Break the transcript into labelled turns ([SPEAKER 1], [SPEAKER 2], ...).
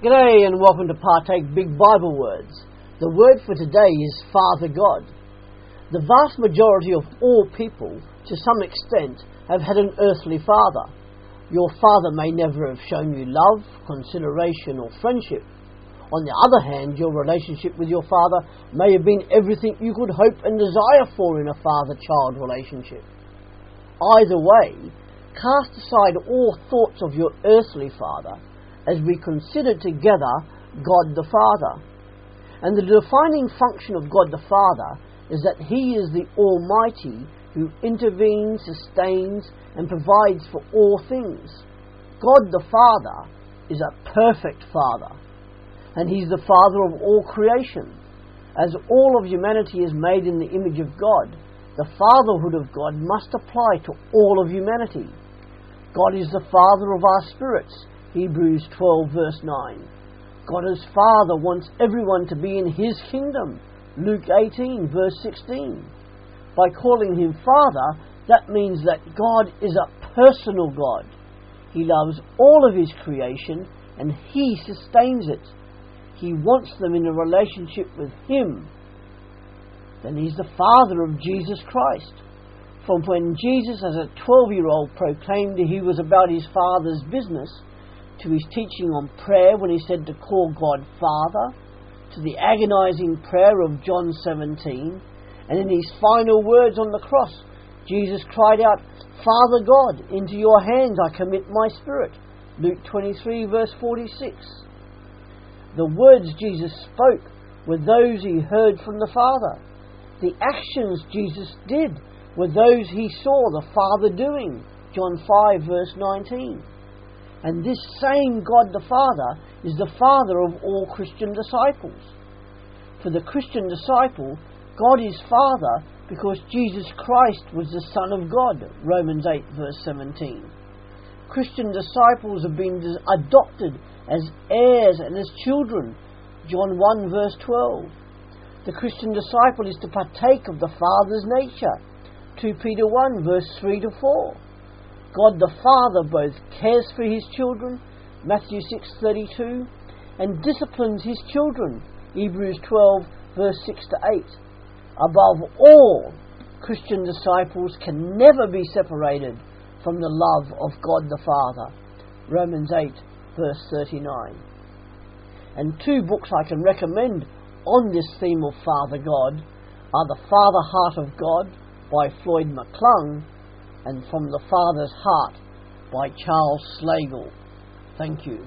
[SPEAKER 1] G'day and welcome to Partake Big Bible Words. The word for today is Father God. The vast majority of all people, to some extent, have had an earthly father. Your father may never have shown you love, consideration, or friendship. On the other hand, your relationship with your father may have been everything you could hope and desire for in a father child relationship. Either way, cast aside all thoughts of your earthly father as we consider together God the Father. And the defining function of God the Father is that He is the Almighty who intervenes, sustains, and provides for all things. God the Father is a perfect Father, and He's the Father of all creation. As all of humanity is made in the image of God, the fatherhood of God must apply to all of humanity. God is the Father of our spirits, Hebrews 12, verse 9. God as Father wants everyone to be in His kingdom. Luke 18, verse 16. By calling Him Father, that means that God is a personal God. He loves all of His creation and He sustains it. He wants them in a relationship with Him. Then He's the Father of Jesus Christ. From when Jesus, as a 12 year old, proclaimed He was about His Father's business, to his teaching on prayer when he said to call God Father, to the agonizing prayer of John 17, and in his final words on the cross, Jesus cried out, Father God, into your hands I commit my spirit. Luke 23, verse 46. The words Jesus spoke were those he heard from the Father. The actions Jesus did were those he saw the Father doing. John 5, verse 19. And this same God the Father is the Father of all Christian disciples. For the Christian disciple, God is Father because Jesus Christ was the Son of God. Romans 8, verse 17. Christian disciples have been adopted as heirs and as children. John 1, verse 12. The Christian disciple is to partake of the Father's nature. 2 Peter 1, verse 3 to 4. God the Father both cares for his children, Matthew 6:32, and disciplines his children, Hebrews 12 verse 6 to 8. Above all, Christian disciples can never be separated from the love of God the Father, Romans 8 verse 39. And two books I can recommend on this theme of Father God are The Father Heart of God by Floyd McClung and From the Father's Heart by Charles Slagle. Thank you.